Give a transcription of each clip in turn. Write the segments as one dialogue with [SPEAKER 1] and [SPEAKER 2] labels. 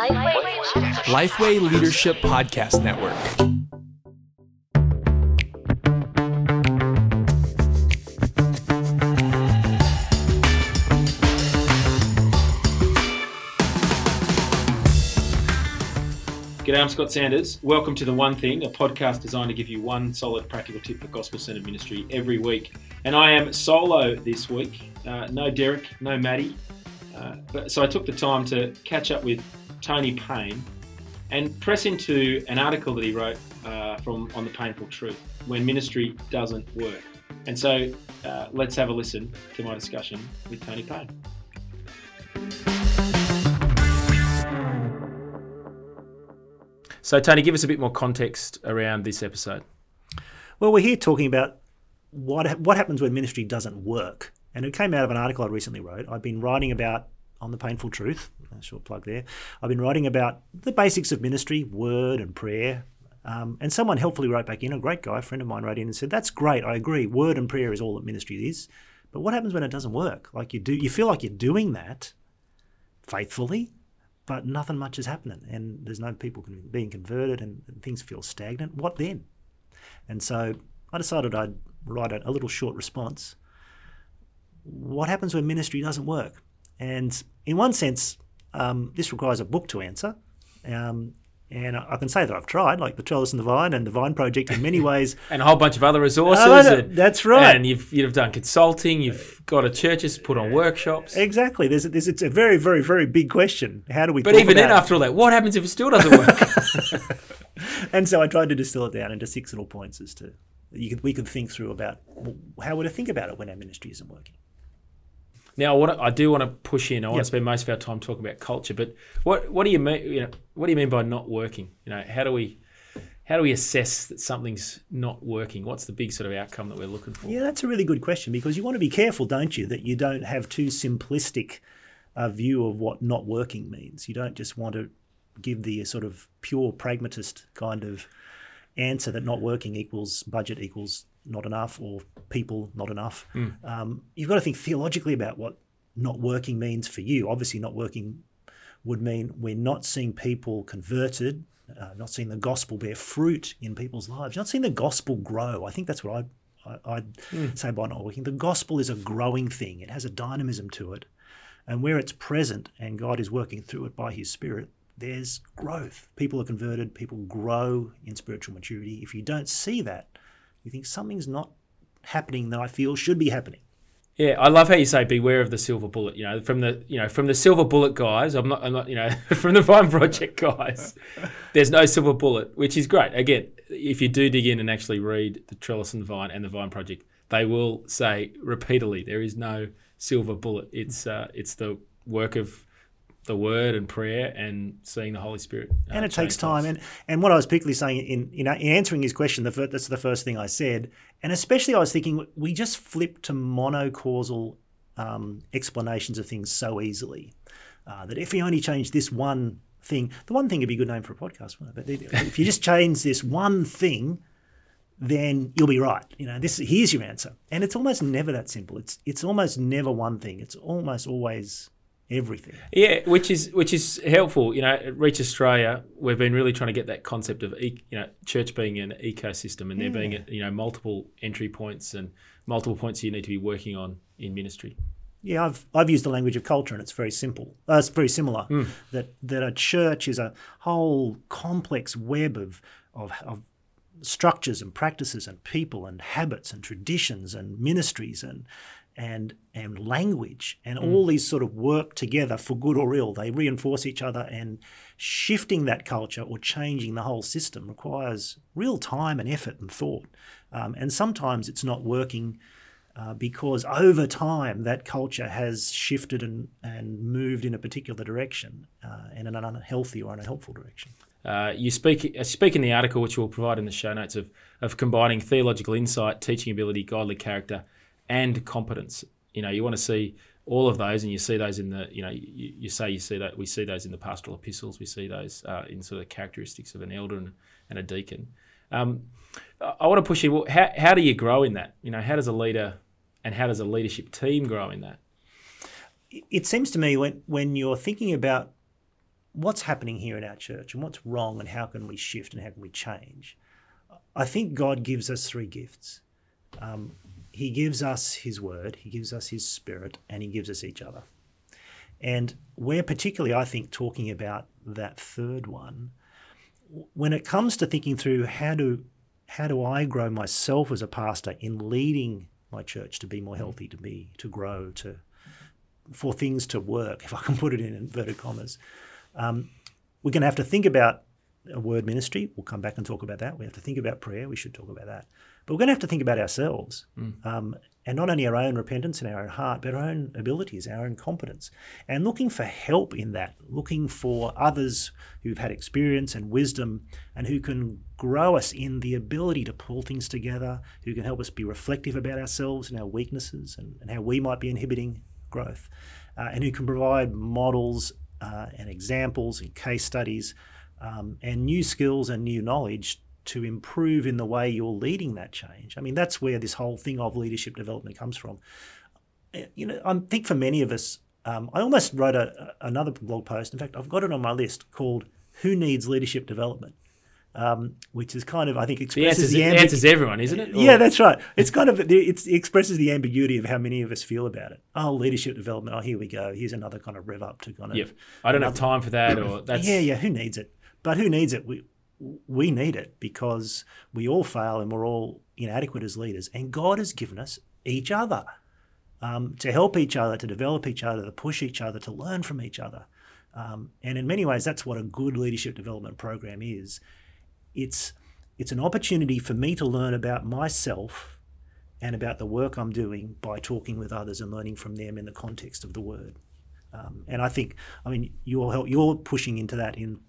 [SPEAKER 1] Lifeway Leadership Podcast Network.
[SPEAKER 2] G'day, I'm Scott Sanders. Welcome to The One Thing, a podcast designed to give you one solid practical tip for gospel centered ministry every week. And I am solo this week. Uh, no Derek, no Maddie. Uh, but, so I took the time to catch up with Tony Payne and press into an article that he wrote uh, from on the painful truth when ministry doesn't work. And so uh, let's have a listen to my discussion with Tony Payne. So, Tony, give us a bit more context around this episode.
[SPEAKER 3] Well, we're here talking about what what happens when ministry doesn't work, and it came out of an article I recently wrote. I've been writing about on the painful truth. A short plug there. I've been writing about the basics of ministry, word and prayer. Um, and someone helpfully wrote back in, a great guy, a friend of mine wrote in and said, "That's great. I agree. Word and prayer is all that ministry is. But what happens when it doesn't work? Like you do, you feel like you're doing that faithfully, but nothing much is happening, and there's no people being converted, and, and things feel stagnant. What then? And so I decided I'd write a, a little short response. What happens when ministry doesn't work? And in one sense, um, this requires a book to answer. Um, and I can say that I've tried, like the Trellis and the Vine and the Vine Project in many ways.
[SPEAKER 2] and a whole bunch of other resources.
[SPEAKER 3] Oh, and, that's right.
[SPEAKER 2] And you've, you've done consulting, you've got a churches put on workshops.
[SPEAKER 3] Exactly. There's, there's, it's a very, very, very big question. How do we
[SPEAKER 2] But even then, after all that, what happens if it still doesn't work?
[SPEAKER 3] and so I tried to distill it down into six little points as to you could, we could think through about how would I think about it when our ministry isn't working.
[SPEAKER 2] Now, what I do want to push in, I want yep. to spend most of our time talking about culture. But what what do you mean? You know, what do you mean by not working? You know, how do we how do we assess that something's not working? What's the big sort of outcome that we're looking for?
[SPEAKER 3] Yeah, that's a really good question because you want to be careful, don't you, that you don't have too simplistic a view of what not working means. You don't just want to give the sort of pure pragmatist kind of answer that not working equals budget equals not enough or people not enough. Mm. Um, you've got to think theologically about what not working means for you. Obviously, not working would mean we're not seeing people converted, uh, not seeing the gospel bear fruit in people's lives, not seeing the gospel grow. I think that's what I, I, would mm. say by not working. The gospel is a growing thing, it has a dynamism to it. And where it's present and God is working through it by His Spirit, there's growth. People are converted, people grow in spiritual maturity. If you don't see that, you think something's not happening that I feel should be happening.
[SPEAKER 2] Yeah, I love how you say beware of the silver bullet. You know, from the you know from the silver bullet guys. I'm not. I'm not. You know, from the Vine Project guys. there's no silver bullet, which is great. Again, if you do dig in and actually read the Trellis and Vine and the Vine Project, they will say repeatedly there is no silver bullet. It's uh, it's the work of the word and prayer and seeing the Holy Spirit.
[SPEAKER 3] Uh, and it takes time. And and what I was particularly saying in in, in answering his question, the that's the first thing I said. And especially, I was thinking we just flip to monocausal um, explanations of things so easily uh, that if we only change this one thing, the one thing would be a good name for a podcast. But if you just change this one thing, then you'll be right. You know, this here's your answer. And it's almost never that simple. It's it's almost never one thing. It's almost always everything.
[SPEAKER 2] Yeah, which is which is helpful. You know, at Reach Australia, we've been really trying to get that concept of you know church being an ecosystem and yeah. there being you know multiple entry points and multiple points you need to be working on in ministry.
[SPEAKER 3] Yeah, I've I've used the language of culture, and it's very simple. Uh, it's very similar. Mm. That that a church is a whole complex web of of, of structures and practices and people and habits and traditions and ministries and and and language and mm. all these sort of work together for good or ill. They reinforce each other and shifting that culture or changing the whole system requires real time and effort and thought. Um, and sometimes it's not working uh, because over time that culture has shifted and, and moved in a particular direction uh, in an unhealthy or unhelpful direction.
[SPEAKER 2] Uh, you speak uh, speak in the article, which we'll provide in the show notes, of, of combining theological insight, teaching ability, godly character, and competence. You know, you want to see all of those, and you see those in the, you know, you, you say you see that we see those in the pastoral epistles, we see those uh, in sort of characteristics of an elder and, and a deacon. Um, I want to push you. Well, How, how do you grow in that? You know, how does a leader and how does a leadership team grow in that?
[SPEAKER 3] It seems to me when when you're thinking about what's happening here in our church and what's wrong and how can we shift and how can we change, I think God gives us three gifts. Um, he gives us His Word, He gives us His Spirit, and He gives us each other. And we're particularly, I think, talking about that third one. When it comes to thinking through how do how do I grow myself as a pastor in leading my church to be more healthy, to be to grow, to for things to work, if I can put it in inverted commas, um, we're going to have to think about a word ministry. We'll come back and talk about that. We have to think about prayer. We should talk about that. But we're going to have to think about ourselves. Mm. Um, and not only our own repentance and our own heart, but our own abilities, our own competence, and looking for help in that, looking for others who've had experience and wisdom and who can grow us in the ability to pull things together, who can help us be reflective about ourselves and our weaknesses and, and how we might be inhibiting growth, uh, and who can provide models uh, and examples and case studies um, and new skills and new knowledge to improve in the way you're leading that change. I mean, that's where this whole thing of leadership development comes from. Eh, you know, I think for many of us, um, I almost wrote a, another blog post. In fact, I've got it on my list called "Who Needs Leadership Development." Um, which is kind of I think expresses
[SPEAKER 2] the,
[SPEAKER 3] answers,
[SPEAKER 2] the answers everyone, isn't it?
[SPEAKER 3] Or? Yeah, that's right. It's kind of it expresses the ambiguity of how many of us feel about it. Oh, leadership development. Oh, here we go. Here's another kind of rev up to kind of.
[SPEAKER 2] Yep. I don't have time for that, or that's.
[SPEAKER 3] Yeah, yeah. Who needs it? But who needs it? We we need it because we all fail and we're all inadequate as leaders. And God has given us each other um, to help each other, to develop each other, to push each other, to learn from each other. Um, and in many ways, that's what a good leadership development program is. It's it's an opportunity for me to learn about myself and about the work I'm doing by talking with others and learning from them in the context of the word. Um, and I think, I mean, you're you're pushing into that in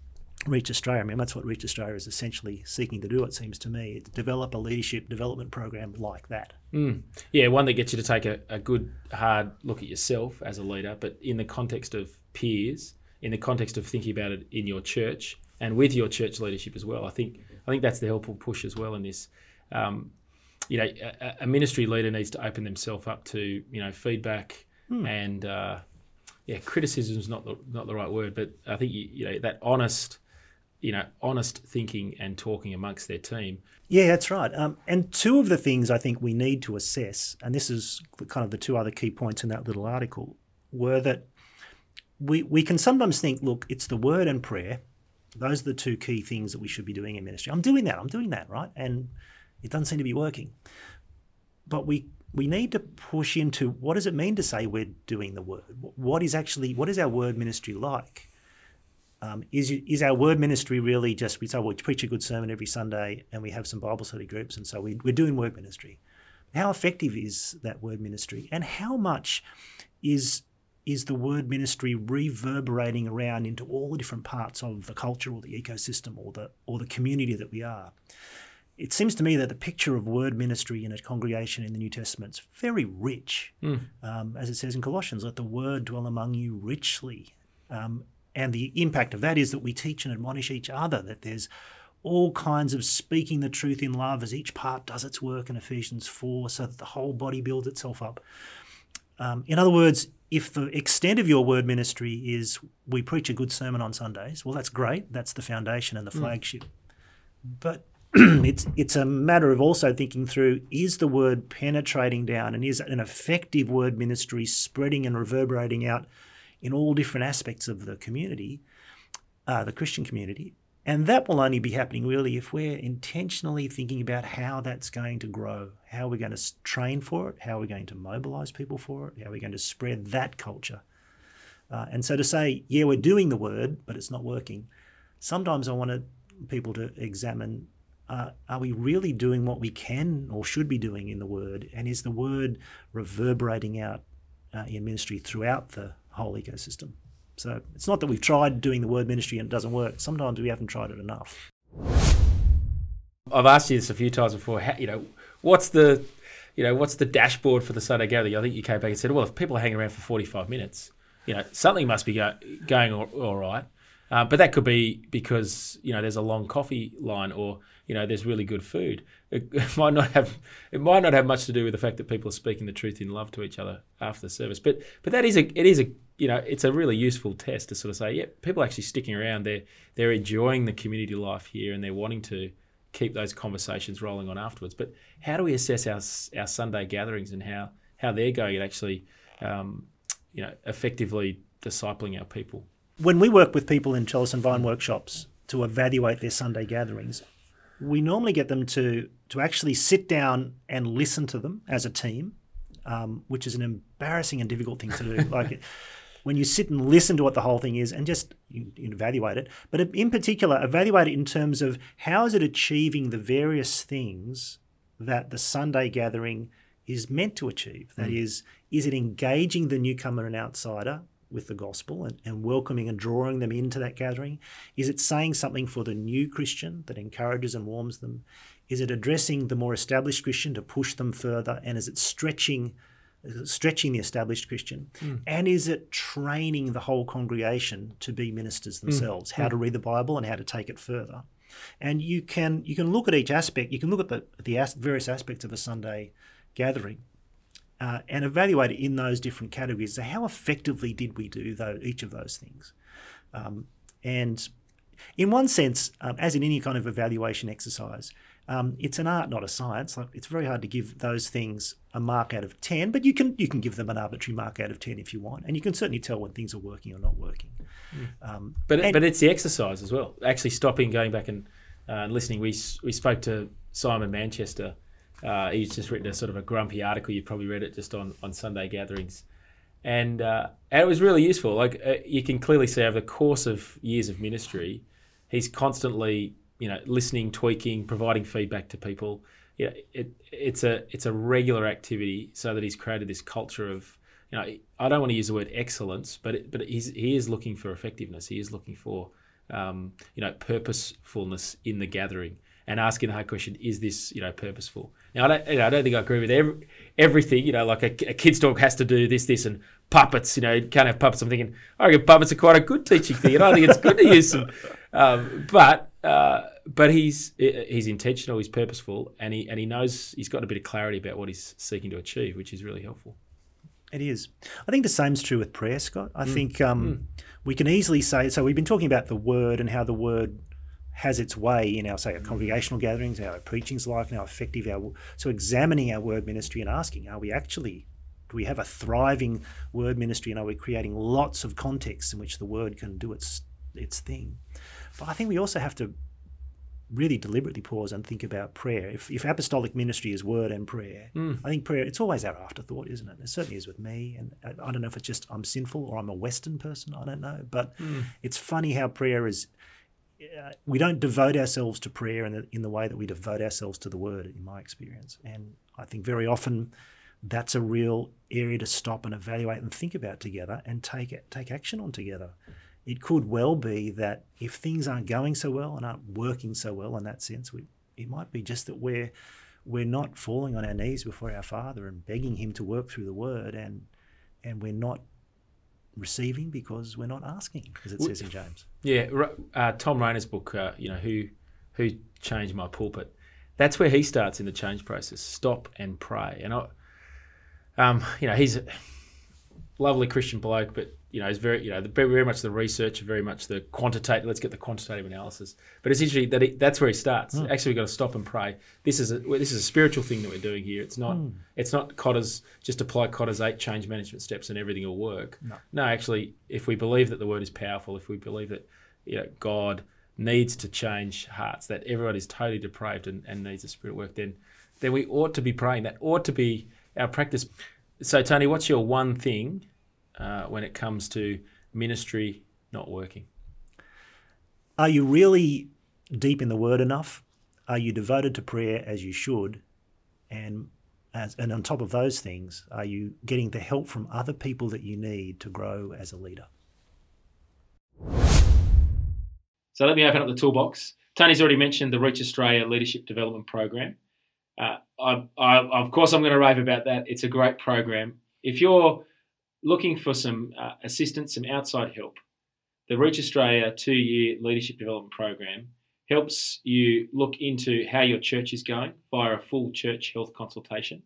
[SPEAKER 3] Reach Australia. I mean, that's what Reach Australia is essentially seeking to do. It seems to me, develop a leadership development program like that.
[SPEAKER 2] Mm. Yeah, one that gets you to take a, a good hard look at yourself as a leader, but in the context of peers, in the context of thinking about it in your church and with your church leadership as well. I think I think that's the helpful push as well in this. Um, you know, a, a, ministry leader needs to open themselves up to you know feedback mm. and uh, yeah, criticism is not the not the right word, but I think you, you know that honest you know, honest thinking and talking amongst their team.
[SPEAKER 3] Yeah, that's right. Um, and two of the things I think we need to assess, and this is kind of the two other key points in that little article, were that we, we can sometimes think, look, it's the word and prayer. Those are the two key things that we should be doing in ministry. I'm doing that. I'm doing that, right? And it doesn't seem to be working. But we we need to push into what does it mean to say we're doing the word? What is actually what is our word ministry like? Um, is is our word ministry really just we say well, we preach a good sermon every Sunday and we have some Bible study groups and so we, we're doing word ministry. How effective is that word ministry, and how much is is the word ministry reverberating around into all the different parts of the culture or the ecosystem or the or the community that we are? It seems to me that the picture of word ministry in a congregation in the New Testament is very rich, mm. um, as it says in Colossians. Let the word dwell among you richly. Um, and the impact of that is that we teach and admonish each other, that there's all kinds of speaking the truth in love as each part does its work in Ephesians 4 so that the whole body builds itself up. Um, in other words, if the extent of your word ministry is we preach a good sermon on Sundays, well, that's great. That's the foundation and the hmm. flagship. Mm. But it's it's a matter of also thinking through is the word penetrating down and is an effective word ministry spreading and reverberating out in all different aspects of the community, uh, the Christian community. And that will only be happening really if we're intentionally thinking about how that's going to grow, how we're going to train for it, how we're going to mobilize people for it, how we're going to spread that culture. Uh, and so to say, yeah, we're doing the word, but it's not working, sometimes I want people to examine uh, are we really doing what we can or should be doing in the word? And is the word reverberating out uh, in ministry throughout the whole ecosystem. So it's not that we've tried doing the word ministry and it doesn't work. Sometimes we haven't tried it enough.
[SPEAKER 2] I've asked you this a few times before. How, you know, what's the, you know, what's the dashboard for the Sunday gathering? I think you came back and said, well, if people are hanging around for forty-five minutes, you know, something must be go, going all, all right. Uh, but that could be because you know there's a long coffee line, or you know there's really good food. It, it, might not have it might not have much to do with the fact that people are speaking the truth in love to each other after the service. But but that is a it is a you know, it's a really useful test to sort of say, yeah, people are actually sticking around. They're they're enjoying the community life here, and they're wanting to keep those conversations rolling on afterwards. But how do we assess our our Sunday gatherings and how how they're going at actually, um, you know, effectively discipling our people?
[SPEAKER 3] When we work with people in Trellis and Vine workshops to evaluate their Sunday gatherings, we normally get them to to actually sit down and listen to them as a team, um, which is an embarrassing and difficult thing to do. like when you sit and listen to what the whole thing is and just you, you evaluate it, but in particular, evaluate it in terms of how is it achieving the various things that the Sunday gathering is meant to achieve. That mm. is, is it engaging the newcomer and outsider with the gospel and, and welcoming and drawing them into that gathering? Is it saying something for the new Christian that encourages and warms them? Is it addressing the more established Christian to push them further? And is it stretching stretching the established Christian? Mm. And is it training the whole congregation to be ministers hmm. themselves, mm. how to read the Bible and how to take it further? And you can you can look at each aspect. You can look at the the as, various aspects of a Sunday gathering uh, and evaluate it in those different categories. So, how effectively did we do though each of those things? Um, and in one sense, um, as in any kind of evaluation exercise, um, it's an art, not a science. Like it's very hard to give those things a mark out of ten, but you can you can give them an arbitrary mark out of ten if you want, and you can certainly tell when things are working or not working.
[SPEAKER 2] Mm. Um, but and, but it's the exercise as well. Actually, stopping, going back and uh, listening. We we spoke to Simon Manchester. Uh, he's just written a sort of a grumpy article. You probably read it just on on Sunday gatherings, and uh, and it was really useful. Like uh, you can clearly see over the course of years of ministry, he's constantly you know, listening, tweaking, providing feedback to people. Yeah, it, it's a it's a regular activity so that he's created this culture of you know I don't want to use the word excellence, but it, but he's, he is looking for effectiveness. He is looking for um, you know purposefulness in the gathering and asking the hard question: Is this you know purposeful? Now I don't you know, I don't think I agree with every, everything. You know, like a, a kid's talk has to do this, this, and puppets. You know, you can't have puppets. I'm thinking I reckon puppets are quite a good teaching thing, and I think it's good to use them. Um, but uh, but he's he's intentional, he's purposeful, and he and he knows he's got a bit of clarity about what he's seeking to achieve, which is really helpful.
[SPEAKER 3] It is. I think the same's true with prayer, Scott. I mm. think um, mm. we can easily say so. We've been talking about the word and how the word has its way in our say our congregational gatherings, our preaching's like, and how effective our so examining our word ministry and asking, are we actually do we have a thriving word ministry and are we creating lots of contexts in which the word can do its its thing? But I think we also have to really deliberately pause and think about prayer. If, if apostolic ministry is word and prayer, mm. I think prayer, it's always our afterthought, isn't it? It certainly is with me. And I, I, don't know if it's just I'm sinful or I'm a Western person, I don't know. But mm. it's funny how prayer is, we don't devote ourselves to prayer in the, in the way that we devote ourselves to the word, in my experience. And I think very often that's a real area to stop and evaluate and think about together and take, it, take action on together it could well be that if things aren't going so well and aren't working so well in that sense, we, it might be just that we're we're not falling on our knees before our Father and begging Him to work through the Word, and and we're not receiving because we're not asking, as it says in James.
[SPEAKER 2] Yeah, uh, Thom Rainer's book, uh, you know, who who changed my pulpit. That's where he starts in the change process. Stop and pray, and I, um, you know, he's a lovely Christian bloke, but you know, is very, you know, very much the research, very much the quantitative. Let's get the quantitative analysis. But it's interesting that he, that's where he starts. Mm. Actually, we've got to stop and pray. This is a this is a spiritual thing that we're doing here. It's not mm. it's not Kotter's just apply Kotter's eight change management steps and everything will work. No. no, actually, if we believe that the word is powerful, if we believe that you know, God needs to change hearts, that everyone is totally depraved and, and needs a spirit work, then then we ought to be praying. That ought to be our practice. So, Tony, what's your one thing uh, when it comes to ministry not working?
[SPEAKER 3] Are you really deep in the Word enough? Are you devoted to prayer as you should? And as, and on top of those things, are you getting the help from other people that you need to grow as a leader?
[SPEAKER 2] So let me open up the toolbox. Tony's already mentioned the Reach Australia Leadership Development Program. Uh, I, I, of course, I'm going to rave about that. It's a great program. If you're looking for some uh, assistance, some outside help, the Reach Australia two year leadership development program helps you look into how your church is going via a full church health consultation,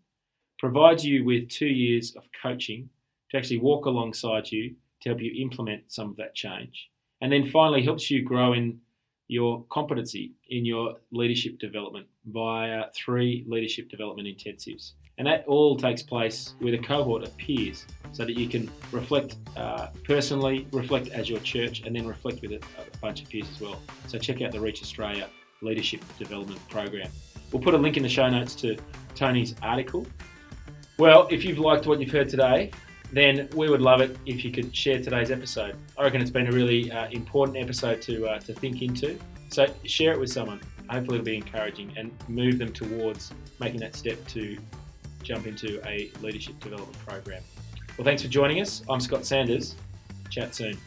[SPEAKER 2] provides you with two years of coaching to actually walk alongside you to help you implement some of that change. And then finally, helps you grow in your competency in your leadership development via three leadership development intensives. And that all takes place with a cohort of peers so that you can reflect uh, personally, reflect as your church, and then reflect with a, a bunch of peers as well. So check out the Reach Australia Leadership Development Program. We'll put a link in the show notes to Tony's article. Well, if you've liked what you've heard today, then we would love it if you could share today's episode. I reckon it's been a really uh, important episode to, uh, to think into. So share it with someone. Hopefully, it'll be encouraging and move them towards making that step to jump into a leadership development program. Well, thanks for joining us. I'm Scott Sanders. Chat soon.